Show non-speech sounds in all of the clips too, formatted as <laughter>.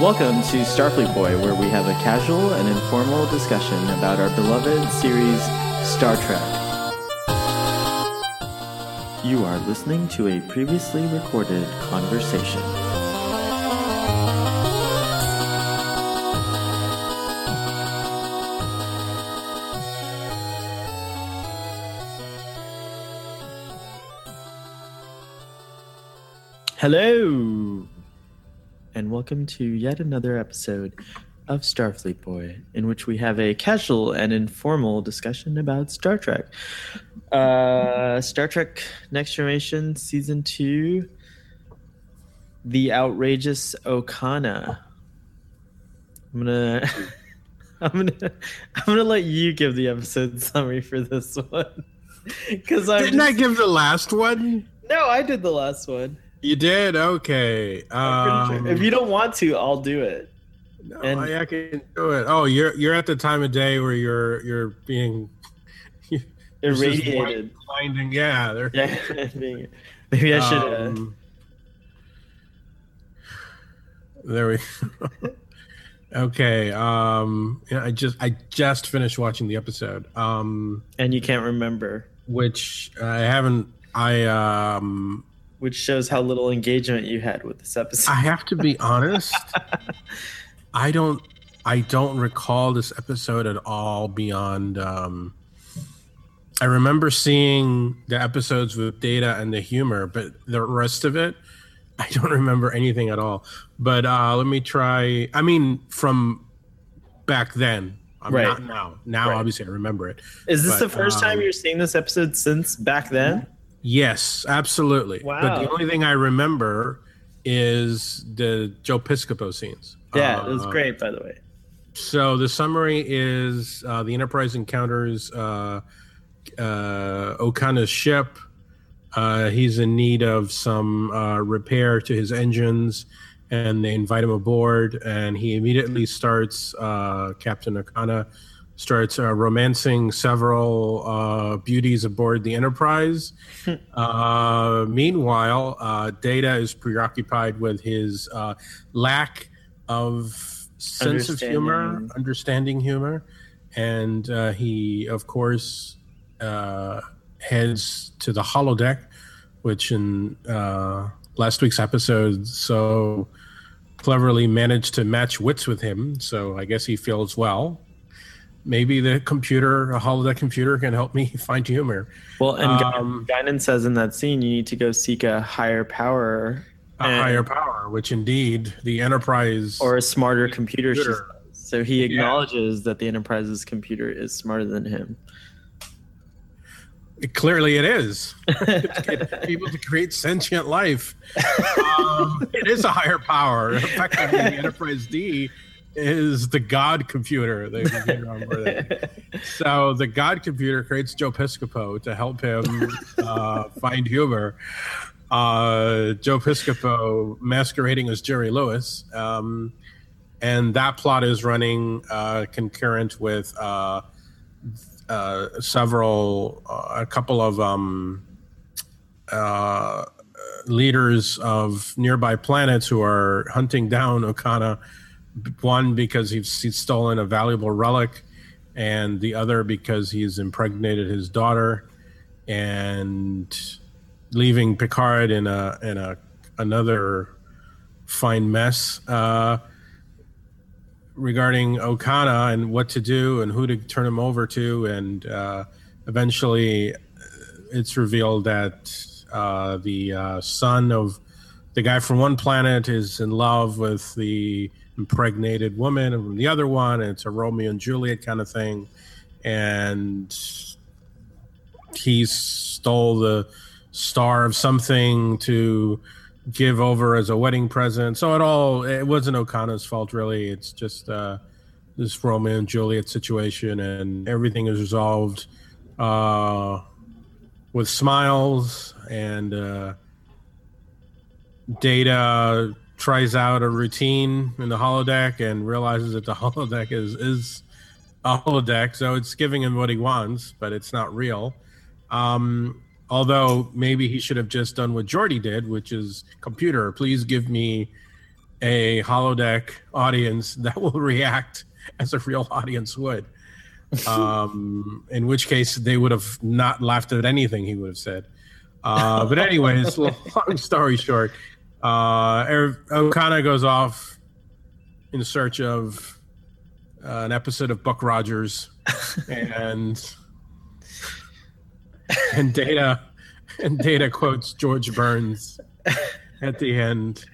Welcome to Starfleet Boy, where we have a casual and informal discussion about our beloved series, Star Trek. You are listening to a previously recorded conversation. Hello, and welcome to yet another episode of Starfleet Boy, in which we have a casual and informal discussion about Star Trek. Uh, Star Trek Next Generation Season 2 The Outrageous Okona. I'm gonna. <laughs> I'm gonna I'm gonna let you give the episode summary for this one <laughs> because I didn't I give the last one. No, I did the last one. You did okay. Um. If you don't want to, I'll do it. No, and, I, I can do it. Oh, you're you're at the time of day where you're you're being <laughs> irradiated. Blinding, yeah. <laughs> yeah maybe I should. Uh, um, uh... There we. Go. <laughs> Okay. Um. Yeah, I just I just finished watching the episode. Um. And you can't remember. Which I haven't. I um which shows how little engagement you had with this episode. I have to be honest. <laughs> I don't I don't recall this episode at all beyond um I remember seeing the episodes with data and the humor, but the rest of it I don't remember anything at all. But uh let me try I mean from back then. I'm right. not now. Now right. obviously I remember it. Is this but, the first um, time you're seeing this episode since back then? Yes, absolutely. Wow. But the only thing I remember is the Joe Piscopo scenes. Yeah, uh, it was uh, great, by the way. So the summary is uh, the Enterprise encounters uh, uh, Okona's ship. Uh, he's in need of some repair to his engines, and they invite him aboard. And he immediately starts Captain Okona starts uh, romancing several uh, beauties aboard the Enterprise. uh, meanwhile, uh, Data is preoccupied with his uh, lack of sense of humor, understanding humor, and uh, he, of course, heads to the holodeck, which in last week's episode so cleverly managed to match wits with him. So I guess he feels well maybe the computer, a holodeck computer, can help me <laughs> find humor. Well, and um, Guinan says in that scene, you need to go seek a higher power. A and, higher power, which indeed the Enterprise or a smarter computer. computer. So he acknowledges yeah. that the Enterprise's computer is smarter than him. It, clearly, it is. <laughs> people to create sentient life. Um, it is a higher power. Effectively, the <laughs> Enterprise D is the God computer. The computer <laughs> so the God computer creates Joe Piscopo to help him uh, <laughs> find humor. Uh, Joe Piscopo masquerading as Jerry Lewis. Um, and that plot is running uh, concurrent with uh, uh, several, uh, a couple of um, leaders of nearby planets who are hunting down Okona one because he's, he's stolen a valuable relic, and the other because he's impregnated his daughter, and leaving Picard in a in a another fine mess. Uh, regarding Okona and what to do and who to turn him over to, and uh, eventually it's revealed that uh, the uh, son of the guy from one planet is in love with the impregnated woman and the other one and it's a romeo and juliet kind of thing and he stole the star of something to give over as a wedding present. So it all it wasn't Okona's fault really. It's just uh, this Romeo and Juliet situation, and everything is resolved uh, with smiles and uh, Data tries out a routine in the holodeck and realizes that the <laughs> holodeck is is a holodeck, so it's giving him what he wants, but it's not real. Um, although maybe he should have just done what Geordi did, which is computer, please give me a holodeck audience that will <laughs> react as a real audience would. Um, in which case, they would have not laughed at anything he would have said. Uh, but anyways, <laughs> long story short, uh, Okona goes off in search of uh, an episode of Buck Rogers, <laughs> and and Data and Data quotes George Burns at the end,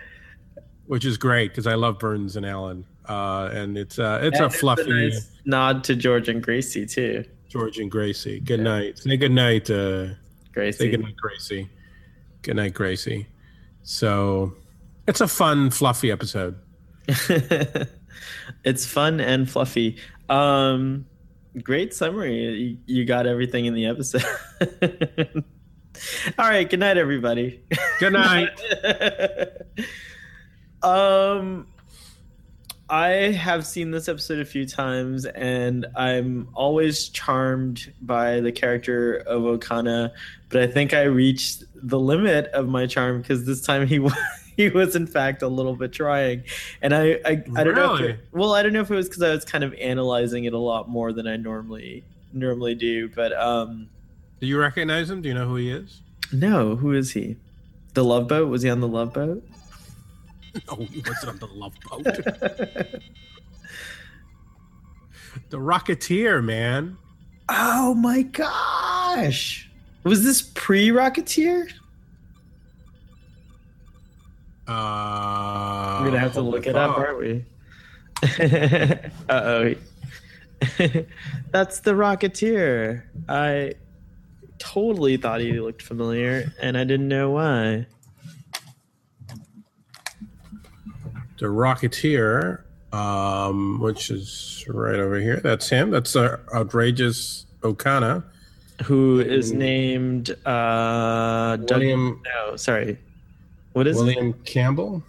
which is great because I love Burns and Allen, uh, and it's uh, it's a fluffy a nice nod to George and Gracie too. George and Gracie, good yeah. night. Say good night, uh, Gracie. Say good night, Gracie. Good night, Gracie. So it's a fun, fluffy episode. <laughs> it's fun and fluffy. Um, great summary. You, you got everything in the episode. <laughs> All right. Good night, everybody. Good night. <laughs> um, I have seen this episode a few times, and I'm always charmed by the character of Okona. But I think I reached the limit of my charm because this time he <laughs> he was in fact a little bit trying, and I I, I don't really? know. If it, well, I don't know if it was because I was kind of analyzing it a lot more than I normally normally do. But um, do you recognize him? Do you know who he is? No, who is he? The Love Boat? Was he on the Love Boat? No, <laughs> he wasn't on the Love Boat. <laughs> the Rocketeer, man. Oh my gosh! Was this pre Rocketeer? Uh, We're gonna have to look it up, aren't we? <laughs> uh oh. That's the Rocketeer. I totally thought he looked familiar, and I didn't know why. The Rocketeer, um, which is right over here. That's him. That's uh, outrageous Okona, who is named uh, William. Doug, no, sorry, what is William it? Campbell?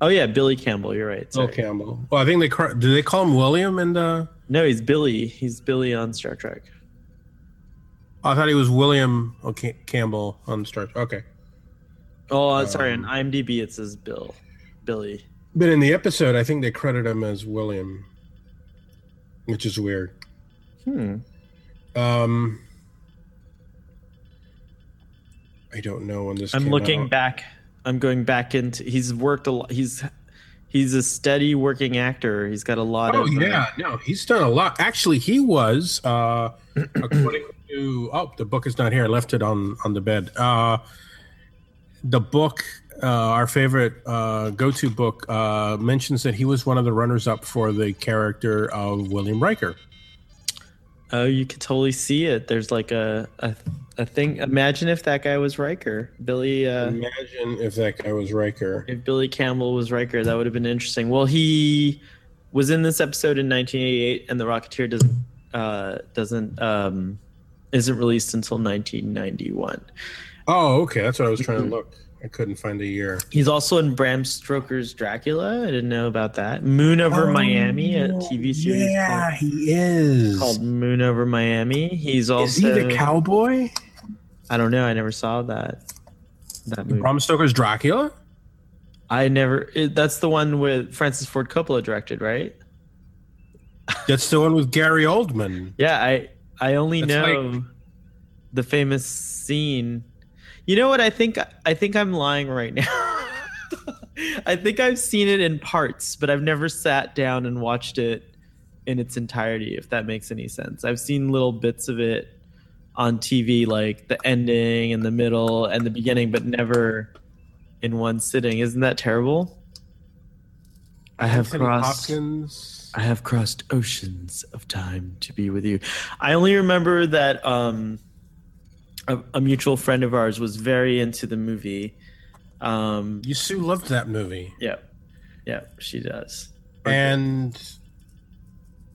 Oh yeah, Billy Campbell. You're right. Sorry. Oh Campbell. Well, I think they do they call him William and. Uh... No, he's Billy. He's Billy on Star Trek. I thought he was William okay, Campbell on Star Trek. Okay. Oh, uh, sorry. Um, on IMDb it says Bill, Billy. But in the episode, I think they credit him as William, which is weird. Hmm. Um. I don't know when this. I'm looking out. back I'm going back into. He's worked a lot. He's he's a steady working actor. He's got a lot oh, of. Oh yeah, uh, no, he's done a lot. Actually, he was uh, <clears throat> according to. Oh, the book is not here. I left it on on the bed. Uh, the book, uh, our favorite uh, go-to book, uh, mentions that he was one of the runners-up for the character of William Riker. Oh, you could totally see it. There's like a a, a thing. Imagine if that guy was Riker, Billy. Uh, Imagine if that guy was Riker. If Billy Campbell was Riker, that would have been interesting. Well, he was in this episode in 1988, and the Rocketeer doesn't uh, doesn't um, isn't released until 1991. Oh, okay. That's what I was trying to look. I couldn't find a year. He's also in Bram Stoker's Dracula. I didn't know about that. Moon Over oh, Miami, a TV series. Yeah, called, he is called Moon Over Miami. He's also is he the cowboy? I don't know. I never saw that. That movie. Bram Stoker's Dracula. I never. It, that's the one with Francis Ford Coppola directed, right? <laughs> That's the one with Gary Oldman. yeah, I I only that's know like, the famous scene you know what? I think I think I'm lying right now. <laughs> I think I've seen it in parts, but I've never sat down and watched it in its entirety. If that makes any sense, I've seen little bits of it on TV, like the ending and the middle and the beginning, but never in one sitting. Isn't that terrible? I have Anthony crossed. Hopkins. I have crossed oceans of time to be with you. I only remember that. um a, a mutual friend of ours was very into the movie. Um, You Sue loved that movie. yeah, yeah, she does. And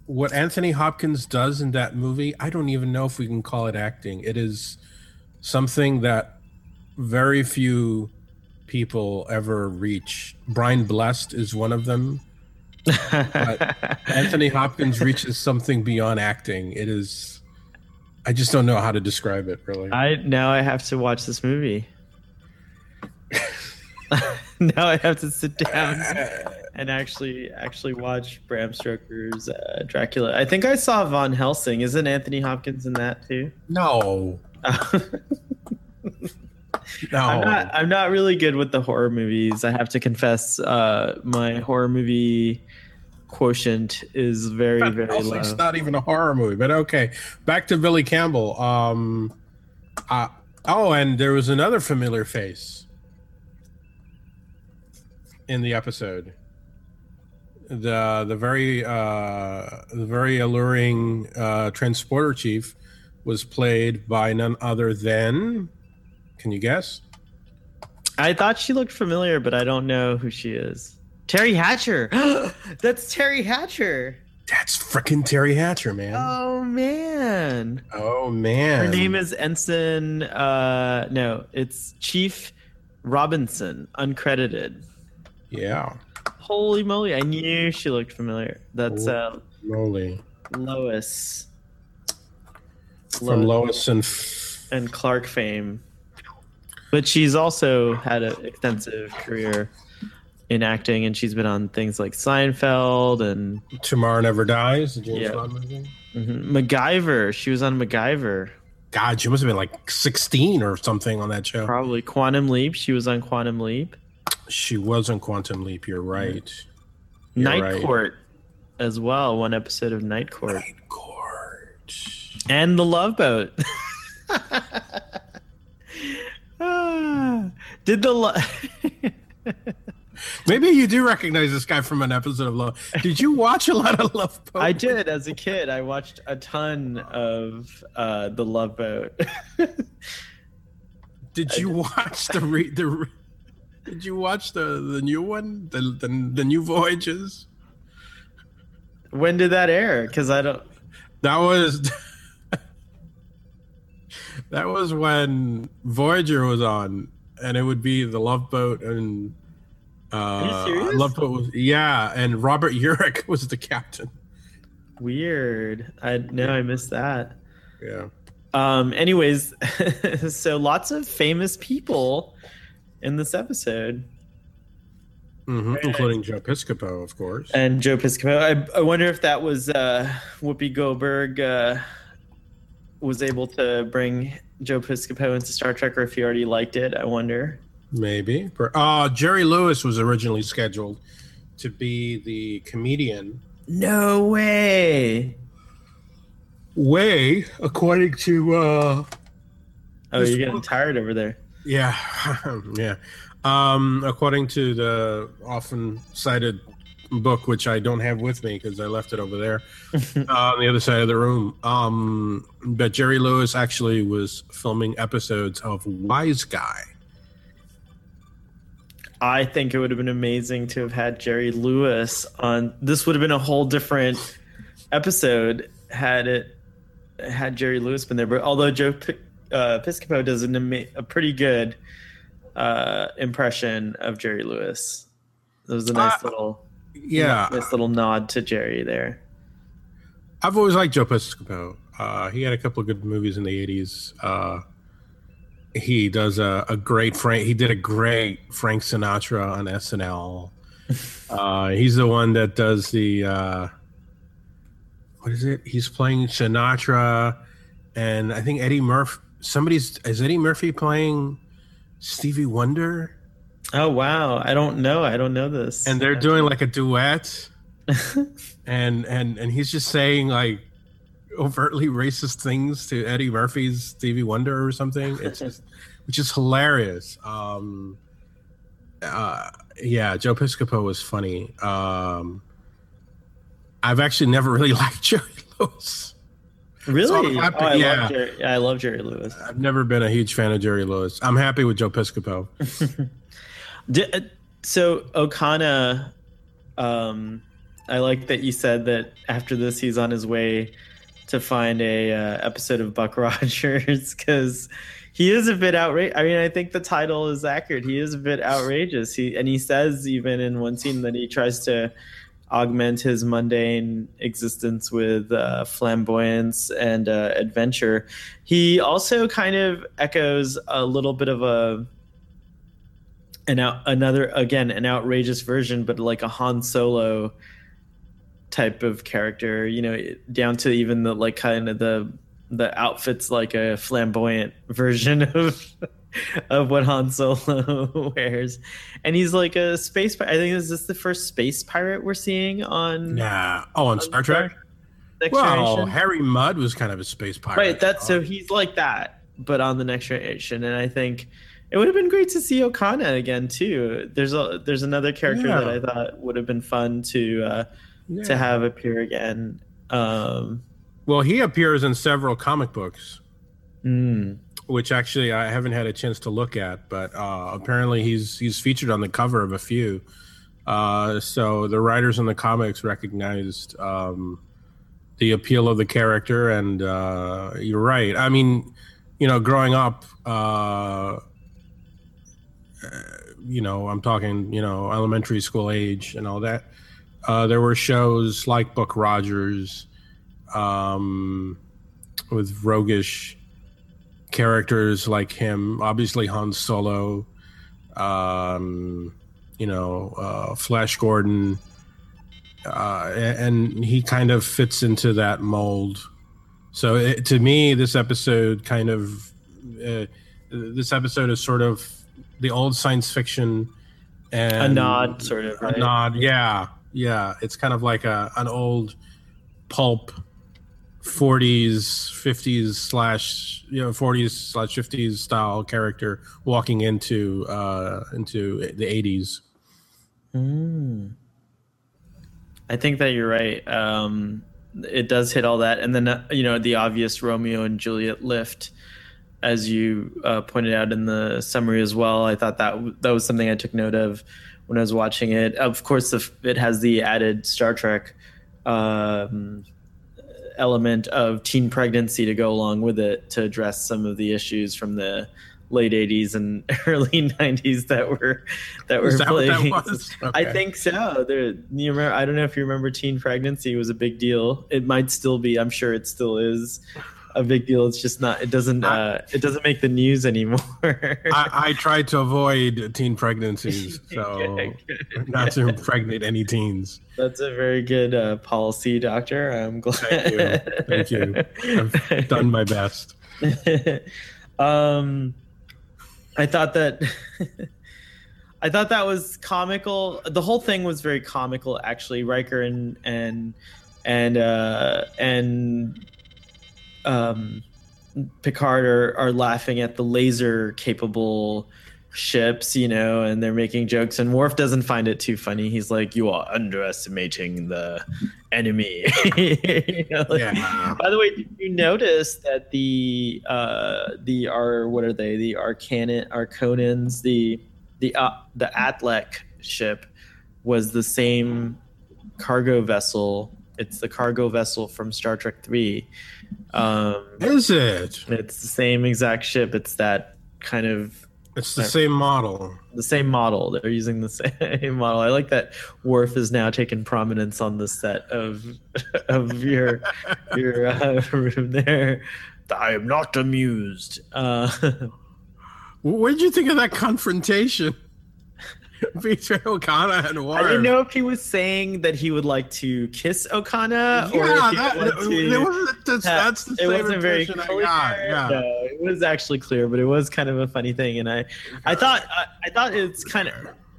what Anthony Hopkins does in that movie, I don't even know if we can call it acting. It is something that very few people ever reach. Brian Blessed is one of them. <laughs> But Anthony Hopkins reaches something beyond acting. It is I just don't know how to describe it really. I now I have to watch this movie. <laughs> now I have to sit down <laughs> and actually actually watch Bram Stoker's uh, Dracula. I think I saw Van Helsing. Isn't Anthony Hopkins in that too? No. <laughs> No. I'm not. I'm not really good with the horror movies. I have to confess. Uh, my horror movie quotient is very Van very low. Helsing's not even a horror movie, but okay. Back to Billy Campbell. Um, uh, oh, and there was another familiar face in the episode. The the very uh, the very alluring uh, transporter chief was played by none other than. Can you guess? I thought she looked familiar, but I don't know who she is. Teri Hatcher. <gasps> That's Teri Hatcher. That's freaking Teri Hatcher, man. Oh man. oh man, Her name is Ensign. Uh, no, it's Chief Robinson, uncredited. yeah, Holy moly! I knew she looked familiar. That's uh, moly Lois. from Lois and. F- and Clark fame. But she's also had an extensive career in acting, and she's been on things like Seinfeld and Tomorrow Never Dies, the James Yeah. Bond movie. mhm, MacGyver. She was on MacGyver. God, she must have been like 16 or something on that show. Probably Quantum Leap. She was on Quantum Leap. She was on Quantum Leap. You're right. You're Night right. Court as well. One episode of Night Court. Night Court. And The Love Boat. <laughs> <laughs> Ah, Did the lo- <laughs> Maybe you do recognize this guy from an episode of Love. Did you watch a lot of Love Boat? I did as a kid. I watched a ton of uh, The Love Boat. <laughs> Did you watch the re- the? Re- did you watch the the new one, the the, the new Voyages? when did that air? Because I don't. That was that was when Voyager was on, and it would be the Love Boat and uh, you serious? Love Boat was yeah, and Robert Urich <laughs> was the captain. Weird. I no, I missed that. Yeah, Um. Anyways, <laughs> so lots of famous people in this episode, hmm including Joe Piscopo, of course. and Joe Piscopo. I, I wonder if that was uh, Whoopi Goldberg uh, was able to bring Joe Piscopo into Star Trek, or if he already liked it. I wonder. Maybe. Uh, Jerry Lewis was originally scheduled to be the comedian. No way. Way, according to uh, Oh, you're getting book- tired over there. Yeah, <laughs> yeah. Um, according to the often cited book, which I don't have with me because I left it over there <laughs> uh, on the other side of the room, um, but Jerry Lewis actually was filming episodes of Wiseguy. I think it would have been amazing to have had Jerry Lewis on. This would have been a whole different episode had it had Jerry Lewis been there. But although Joe uh, Piscopo does an ama- a pretty good uh, impression of Jerry Lewis, it was a nice Uh, little Yeah, nice little nod to Jerry there. I've always liked Joe Piscopo. Uh, he had a couple of good movies in the '80s. He does a, a great Frank. He did a great Frank Sinatra on SNL. <laughs> Uh, he's the one that does the uh, what is it? He's playing Sinatra, and I think Eddie Murphy. Somebody's is Eddie Murphy playing Stevie Wonder, Oh wow! I don't know. I don't know this. and they're doing like a duet. <laughs> and and and he's just saying like overtly racist things to Eddie Murphy's Stevie Wonder or something. It's just, <laughs> which is hilarious. Um, uh, yeah, Joe Piscopo was funny. Um, I've actually never really <laughs> liked Jerry Lewis. Really? Happy- oh, I yeah. love Jerry. I love Jerry Lewis. I've never been a huge fan of Jerry Lewis. I'm happy with Joe Piscopo. <laughs> Uh, so Okona, um, I like that you said that after this he's on his way to find a uh, episode of Buck <laughs> Rogers because he is a bit outrageous. I mean, I think the title is accurate. He is a bit outrageous. He and he says even in one scene that he tries to augment his mundane existence with uh, flamboyance and uh, adventure. He also kind of echoes a little bit of a an out, another again an outrageous version, but like a Han Solo type of character. You know, down to even the like kind of the the outfits like a flamboyant <laughs> version of of what Han Solo <laughs> wears, and he's like a space. pi- I think is this the first space pirate we're seeing on Yeah. Oh, on Star Trek. Next Well, Generation? Harry Mudd was kind of a space pirate. Right, that's so he's like that, but on the next generation, and I think it would have been great to see Okona again too. There's a there's another character Yeah. that I thought would have been fun to uh, Yeah. to have appear again. Um, Well, he appears in several comic books, mm, which actually I haven't had a chance to look at, but uh, apparently he's he's featured on the cover of a few. Uh, so the writers in the comics recognized um, the appeal of the character, and uh, you're right. I mean, you know, growing up, uh, uh, you know, I'm talking, you know, elementary school age and all that. Uh, there were shows like Buck Rogers, um, with roguish characters like him. Obviously, Han Solo, um, you know, uh, Flash Gordon, uh, and he kind of fits into that mold. So it, to me, this episode kind of uh, this episode is sort of the old science fiction and a nod, sort of. a nod. Yeah, yeah. It's kind of like a an old pulp 40s 50s slash you know 40s slash 50s style character walking into uh into the 80s Mm. I think that you're right. Um, it does hit all that, and then uh, you know the obvious Romeo and Juliet lift, as you uh, pointed out in the summary as well. I thought that that was something I took note of when I was watching it. Of course, the, it has the added Star Trek um, element of teen pregnancy to go along with it to address some of the issues from the late 80s and <laughs> early 90s that were that were that what that playing. was? I think so. There, you remember? I don't know if you remember teen pregnancy was a big deal. It might still be. I'm sure it still is a big deal. It's just not. It doesn't. Uh, it doesn't make the news anymore. <laughs> I, I tried to avoid teen pregnancies <laughs> so Good, good. not to impregnate any teens That's a very good uh, policy, doctor. I'm glad. Thank you. Thank you. i've done my best <laughs> um, I thought that. I thought that was comical. The whole thing was very comical, actually. Riker and and and uh, and um, Picard are, are laughing at the laser capable ships, you know, and they're making jokes. And Worf doesn't find it too funny. He's like, "You are underestimating the enemy." <laughs> You know, like- yeah by the way, did you notice that the uh the are what are they? The Arcanan Arconans, the the uh, the Atlec ship was the same cargo vessel. It's the cargo vessel from Star Trek 3. Um is it it's the same exact ship. It's that kind of it's the same model the same model. They're using the <laughs> same model. I like that Worf is now taking prominence on the set of <laughs> of your your uh, <laughs> room there. I am not amused. Uh, what did you think of that confrontation <laughs> between Okona and Worf? I didn't know if he was saying that he would like to kiss Okona yeah, he that, to, it wasn't, that's, that's the it wasn't very clear. Yeah. No, it was actually clear, but it was kind of a funny thing, and I, I thought, I, I thought it's kind of,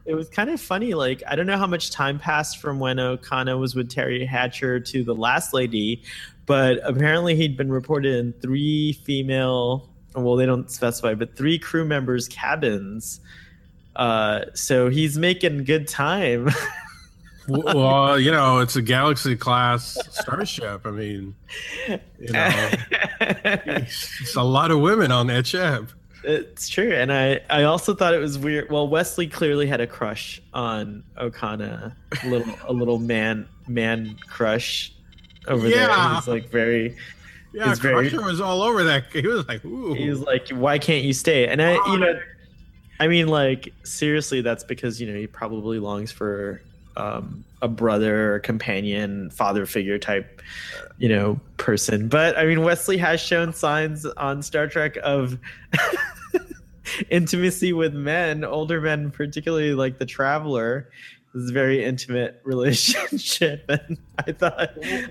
it was kind of funny. Like I don't know how much time passed from when Okona was with Teri Hatcher to the last lady, but apparently he'd been reported in three female. Well, they don't specify, but three crew members' cabins. Uh, so he's making good time. <laughs> well, you know, it's a Galaxy class starship. I mean, you know, it's a lot of women on that ship. It's true, and I I also thought it was weird. Well, Wesley clearly had a crush on Okona, a little a little man man crush over Yeah. there. He's like very. Yeah, It's very- was all over that. He was like, ooh. He was like, "Why can't you stay?" And I, you know, I mean, like seriously, that's because you know he probably longs for um, a brother, companion, father figure type, you know, person. But I mean, Wesley has shown signs on Star Trek of <laughs> intimacy with men, older men, particularly like the Traveler. This very intimate <laughs> relationship, and I thought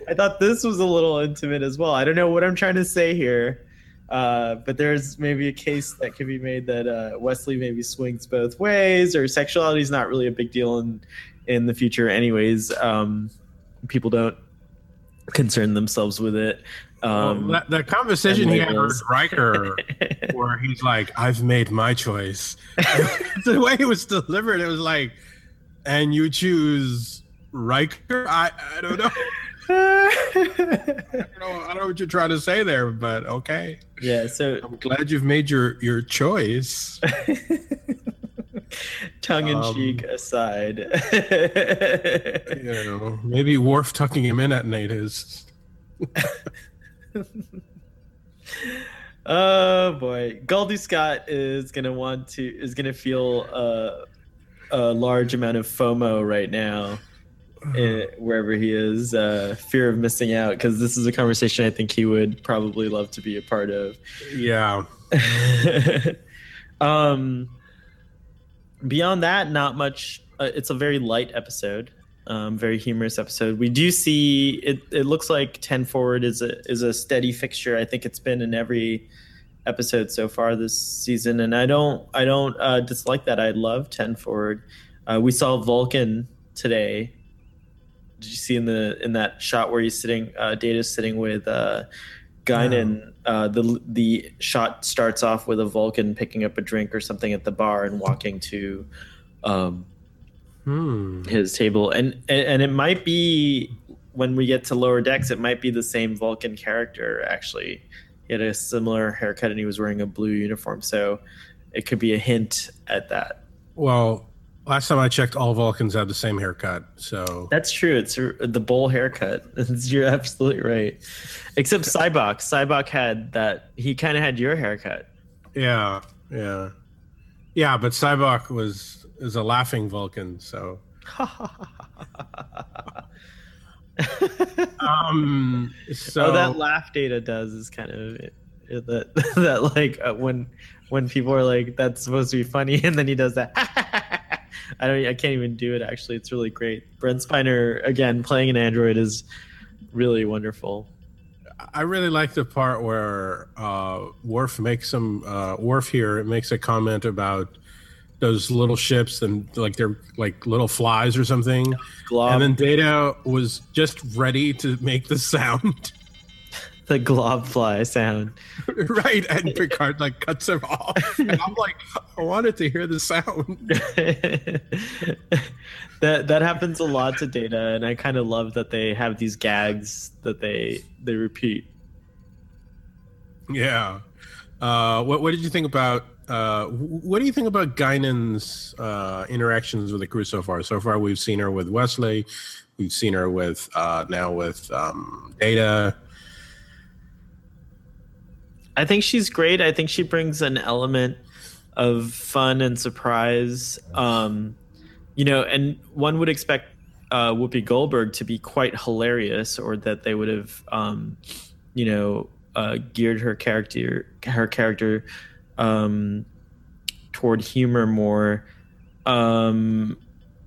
I thought this was a little intimate as well. I don't know what I'm trying to say here. Uh, but there's maybe a case that could be made that uh, Wesley maybe swings both ways, or sexuality is not really a big deal in in the future, anyways. Um, people don't concern themselves with it. Um, well, that, that conversation he had with. Riker, <laughs> where he's like, "I've made my choice." <laughs> the way it was delivered, it was like, "And you choose Riker." I, I don't know. <laughs> I don't know. I don't know what you're trying to say there, but okay. yeah, so I'm glad you've made your your choice. <laughs> tongue in Um, cheek aside. You know, maybe Worf tucking him in at night is. <laughs> oh boy, Goldie Scott is gonna want to is gonna feel uh, a large amount of FOMO right now, wherever he is, uh, fear of missing out because this is a conversation I think he would probably love to be a part of. Yeah. <laughs> um, beyond that, not much. Uh, it's a very light episode, um, very humorous episode. We do see it. It looks like Ten Forward is a is a steady fixture. I think it's been in every episode so far this season, and I don't I don't uh, dislike that. I love Ten Forward. Uh, we saw Vulcan today. Did you see in the in that shot where he's sitting? Uh, Data's sitting with uh, Guinan. Uh, the the shot starts off with a Vulcan picking up a drink or something at the bar and walking to um, Hmm. his table, and, and and it might be when we get to lower decks, it might be the same Vulcan character. Actually, he had a similar haircut and he was wearing a blue uniform, so it could be a hint at that. Well, last time I checked, all Vulcans have the same haircut. So That's true. It's the bowl haircut. <laughs> You're absolutely right. Except Sybok. Sybok had that. He kind of had your haircut. yeah, yeah, yeah. But Sybok was is a laughing Vulcan. So <laughs> um, so oh, that laugh data does is kind of it, that <laughs> that like uh, when when people are like that's supposed to be funny and then he does that. I don't. I can't even do it. Actually, it's really great. Brent Spiner again playing an android is really wonderful. I really like the part where uh, Worf makes some uh, Worf here makes a comment about those little ships and like they're like little flies or something, Glob, and then Data was just ready to make the <laughs> sound. The glob fly sound. <laughs> right, and Picard like cuts him off. And I'm like, I wanted to hear the sound. <laughs> that that happens a lot to data and i kind of love that they have these gags that they they repeat Yeah. Uh, what What did you think about? Uh, what do you think about Guinan's uh, interactions with the crew so far? So far, we've seen her with Wesley. We've seen her with uh, now with um, Data. I think she's great. I think she brings an element of fun and surprise. Um you know and one would expect uh whoopi goldberg to be quite hilarious or that they would have um you know uh geared her character her character um toward humor more. Um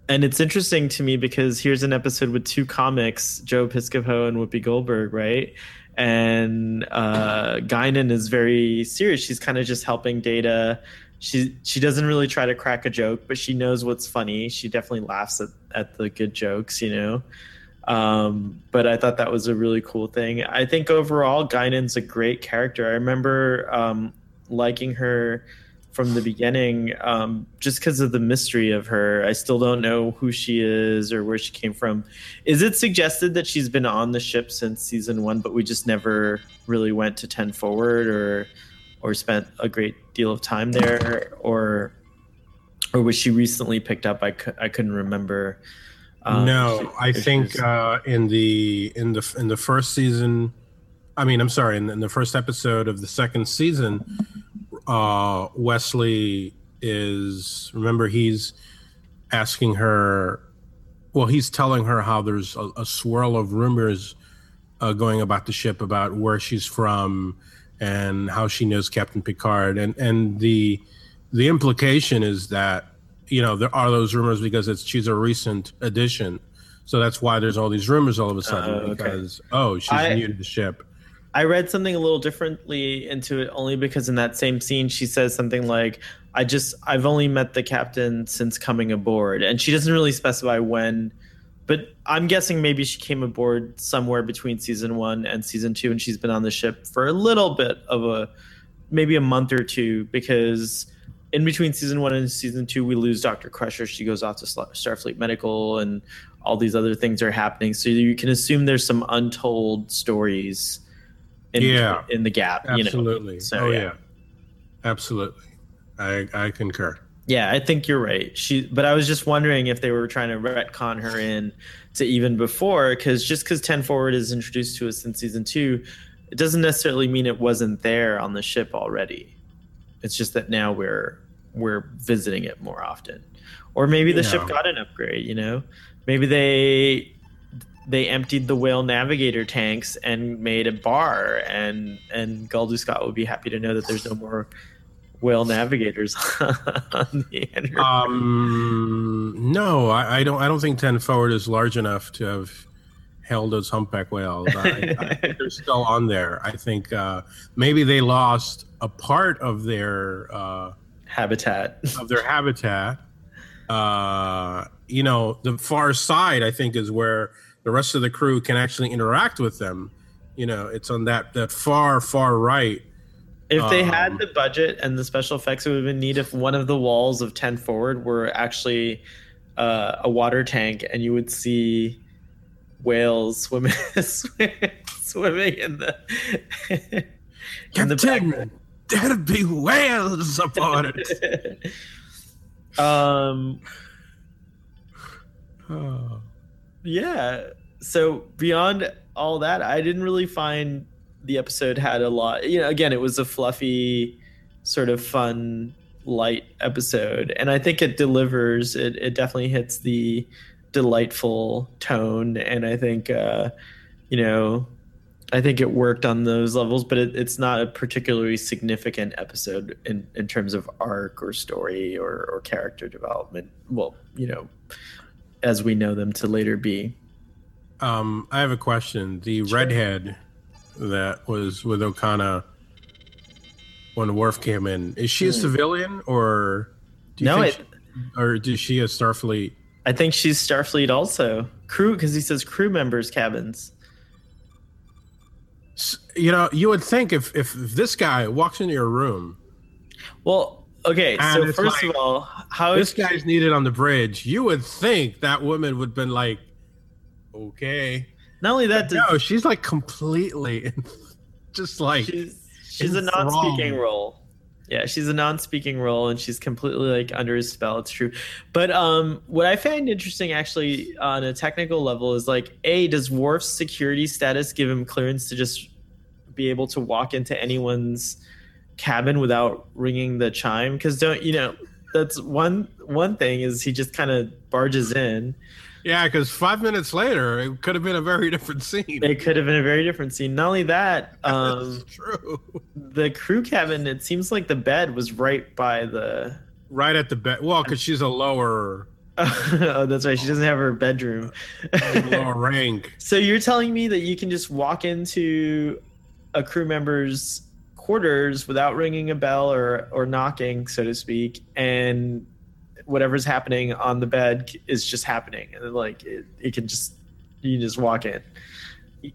and it's interesting to me because here's an episode with two comics, Joe Piscopo and Whoopi Goldberg, right? And uh, Guinan is very serious. She's kind of just helping Data. She she doesn't really try to crack a joke, but she knows what's funny. She definitely laughs at, at the good jokes, you know. Um, but I thought that was a really cool thing. I think overall, Guinan's a great character. I remember um, liking her from the beginning, um, just because of the mystery of her. I still don't know who she is or where she came from. Is it suggested that she's been on the ship since season one, but we just never really went to ten forward or or spent a great deal of time there, or or was she recently picked up? I, couldn't remember. Um, no, I think uh, in the in the in the first season, I mean, I'm sorry, in, in the first episode of the second season, uh, Wesley is remember he's asking her, well, he's telling her how there's a, a swirl of rumors uh, going about the ship about where she's from and how she knows Captain Picard, and and the the implication is that you know there are those rumors because it's she's a recent addition, so that's why there's all these rumors all of a sudden Oh, okay. because oh she's I- new to the ship. I read something a little differently into it only because in that same scene she says something like, "I just I've only met the captain since coming aboard," and she doesn't really specify when. But I'm guessing maybe she came aboard somewhere between season one and season two, and she's been on the ship for a little bit of a maybe a month or two because in between season one and season two we lose Dr. Crusher. She goes off to Starfleet Medical, and all these other things are happening. So you can assume there's some untold stories. In, Yeah. in the gap, you know. Absolutely. So, oh yeah. yeah. absolutely. I I concur. Yeah, I think you're right. She, but I was just wondering if they were trying to retcon her in to even before, because just because Ten Forward is introduced to us in season two, it doesn't necessarily mean it wasn't there on the ship already. It's just that now we're we're visiting it more often, or maybe the ship got an upgrade. You know, maybe they they emptied the whale navigator tanks and made a bar, and and Guldu Scott would be happy to know that there's no more whale navigators <laughs> on the Enterprise. Um, no, I, I don't. I don't think ten forward is large enough to have held those humpback whales. I, I <laughs> they're still on there. I think uh, maybe they lost a part of their uh, habitat. of their habitat. Uh, you know, the far side, I think, is where the rest of the crew can actually interact with them. You know, it's on that that far far right. If they had Um, the budget and the special effects, it would have been neat if one of the walls of 10 forward were actually uh, a water tank and you would see whales swimming <laughs> swimming in the <laughs> in the Captain, there'd be whales aboard it. <laughs> um <sighs> Oh. Yeah. So beyond all that i didn't really find the episode had a lot you know again it was a fluffy sort of fun light episode and i think it delivers it, it definitely hits the delightful tone and i think uh you know i think it worked on those levels but it, it's not a particularly significant episode in in terms of arc or story or or character development. Well you know as we know them to later be Um, I have a question. The redhead that was with Okona when Worf came in, is she a Hmm. civilian or do no think it she- or is she a Starfleet? I think she's Starfleet also. Crew, because he says crew members' cabins. You know, you would think if, if this guy walks into your room, Well, okay. And so first like, of all, how this is guy's needed on the bridge. You would think that woman would have been like, okay. not only that, does, No, she's like completely, <laughs> just like she's she's a non-speaking role. Yeah, she's a non-speaking role, and she's completely like under his spell. It's true, but um, what I find interesting, actually, on a technical level, is like, a does Worf's security status give him clearance to just be able to walk into anyone's cabin without ringing the chime? Because don't you know? That's one one thing is he just kind of barges in. yeah. Because five minutes later, it could have been a very different scene. It could have been a very different scene. Not only that, <laughs> um, true. the crew cabin. It seems like the bed was right by the Right at the bed. Well, because she's a lower <laughs> oh, that's right. She doesn't have her bedroom. <laughs> lower rank. so you're telling me that you can just walk into a crew member's quarters without ringing a bell or or knocking, so to speak, and whatever's happening on the bed is just happening, and like it, it can just you can just walk in.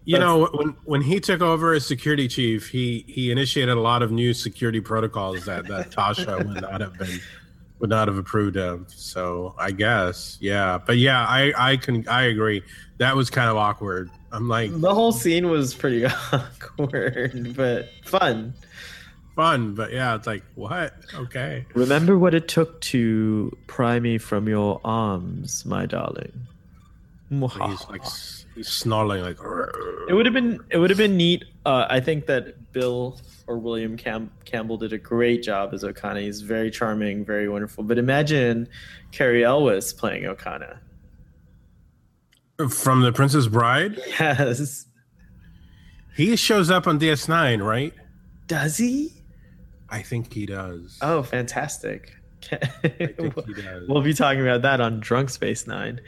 You know, when when he took over as security chief, he he initiated a lot of new security protocols that that Tasha would not have been would not have approved of. So I guess, yeah. But yeah, I I can I agree. That was kind of awkward. I'm like the whole scene was pretty <laughs> awkward, but fun. Fun, but yeah, it's like what? Okay. Remember what it took to pry me from your arms, my darling. He's like he's snarling like. It would have been it would have been neat. Uh, I think that Bill or William Cam- Campbell did a great job as Okona. He's very charming, very wonderful. But imagine Cary Elwes playing Okona. From The Princess Bride? Yes. He shows up on DS9, right? Does he? I think he does. Oh, fantastic. <laughs> does. we'll be talking about that on Drunk Space Nine.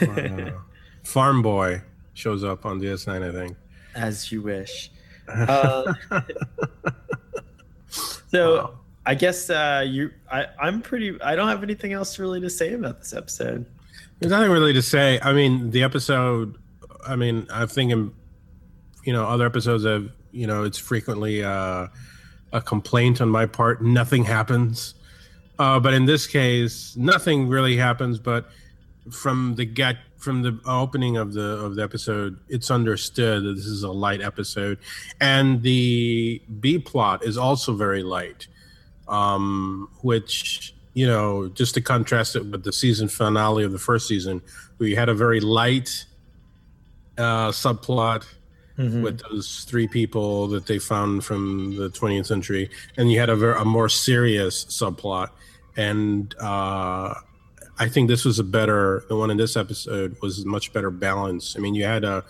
uh, <laughs> Farm Boy shows up on DS9, I think. As you wish. <laughs> Uh, so wow. I guess uh, you, I, I'm pretty. I don't have anything else really to say about this episode. There's nothing really to say. I mean, the episode. I mean, I'm thinking, you know, other episodes have, you know, it's frequently uh, a complaint on my part. Nothing happens, uh, but in this case, nothing really happens. But from the get from the opening of the of the episode, it's understood that this is a light episode, and the B plot is also very light, um, which you know, just to contrast it with the season finale of the first season, we had a very light uh, subplot mm-hmm. with those three people that they found from the 20th century, and you had a, very, a more serious subplot, and uh, I think this was a better. The one in this episode was much better balance. I mean, you had a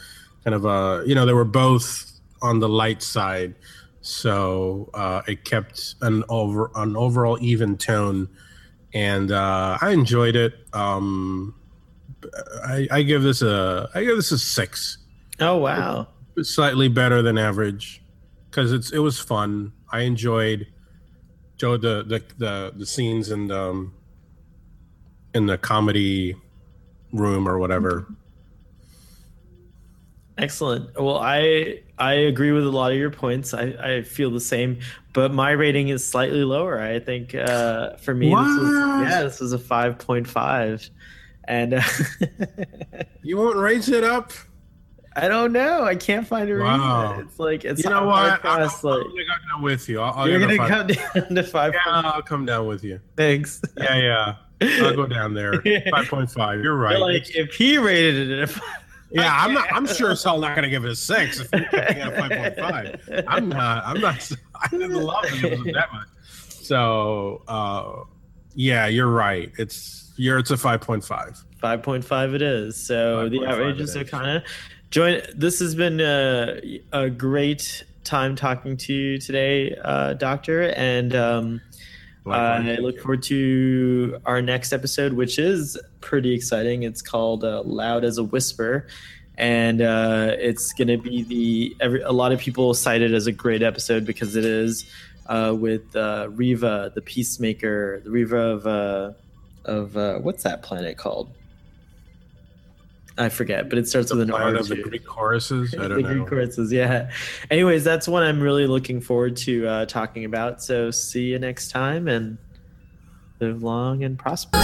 kind of a you know they were both on the light side, so uh, it kept an over an overall even tone, and uh, I enjoyed it. Um, I, I give this a I give this a six. Oh wow! Slightly better than average because it's it was fun. I enjoyed Joe the the the, the scenes and um, in the comedy room or whatever. Excellent. Well, I I agree with a lot of your points. I, I feel the same, but my rating is slightly lower. I think uh, for me, what? this was, yeah, this was a five point five, and uh, <laughs> you won't raise it up. I don't know. I can't find a wow. reason. It's like it's you know what? I'll, like, I'll, I'll with you. I'll, you're gonna come <laughs> down to five. Yeah, I'll come down with you. Thanks. Yeah, yeah. I'll go down there. <laughs> Five point five. You're right. like if he rated it at yeah, I'm not. <laughs> I'm sure as hell not going to give it a six if you're a five point five. I'm not. I'm not. I didn't love it that much. So, uh, yeah, you're right. It's you're. It's a five point five. Five point five. It is. So the outrageous Okona. Join. This has been a, a great time talking to you today, uh, Doctor, and. Um, uh, I look forward to our next episode, which is pretty exciting. It's called uh, "Loud as a Whisper," and uh, it's going to be the every, a lot of people cite it as a great episode because it is uh, with uh, Riva, the peacemaker, the Riva of uh, of what's that planet called? I forget, but it starts the with an R. Of the Greek choruses. I don't <laughs> the know. Greek choruses, yeah. Anyways, that's one I'm really looking forward to uh, talking about. So see you next time, and live long and prosper.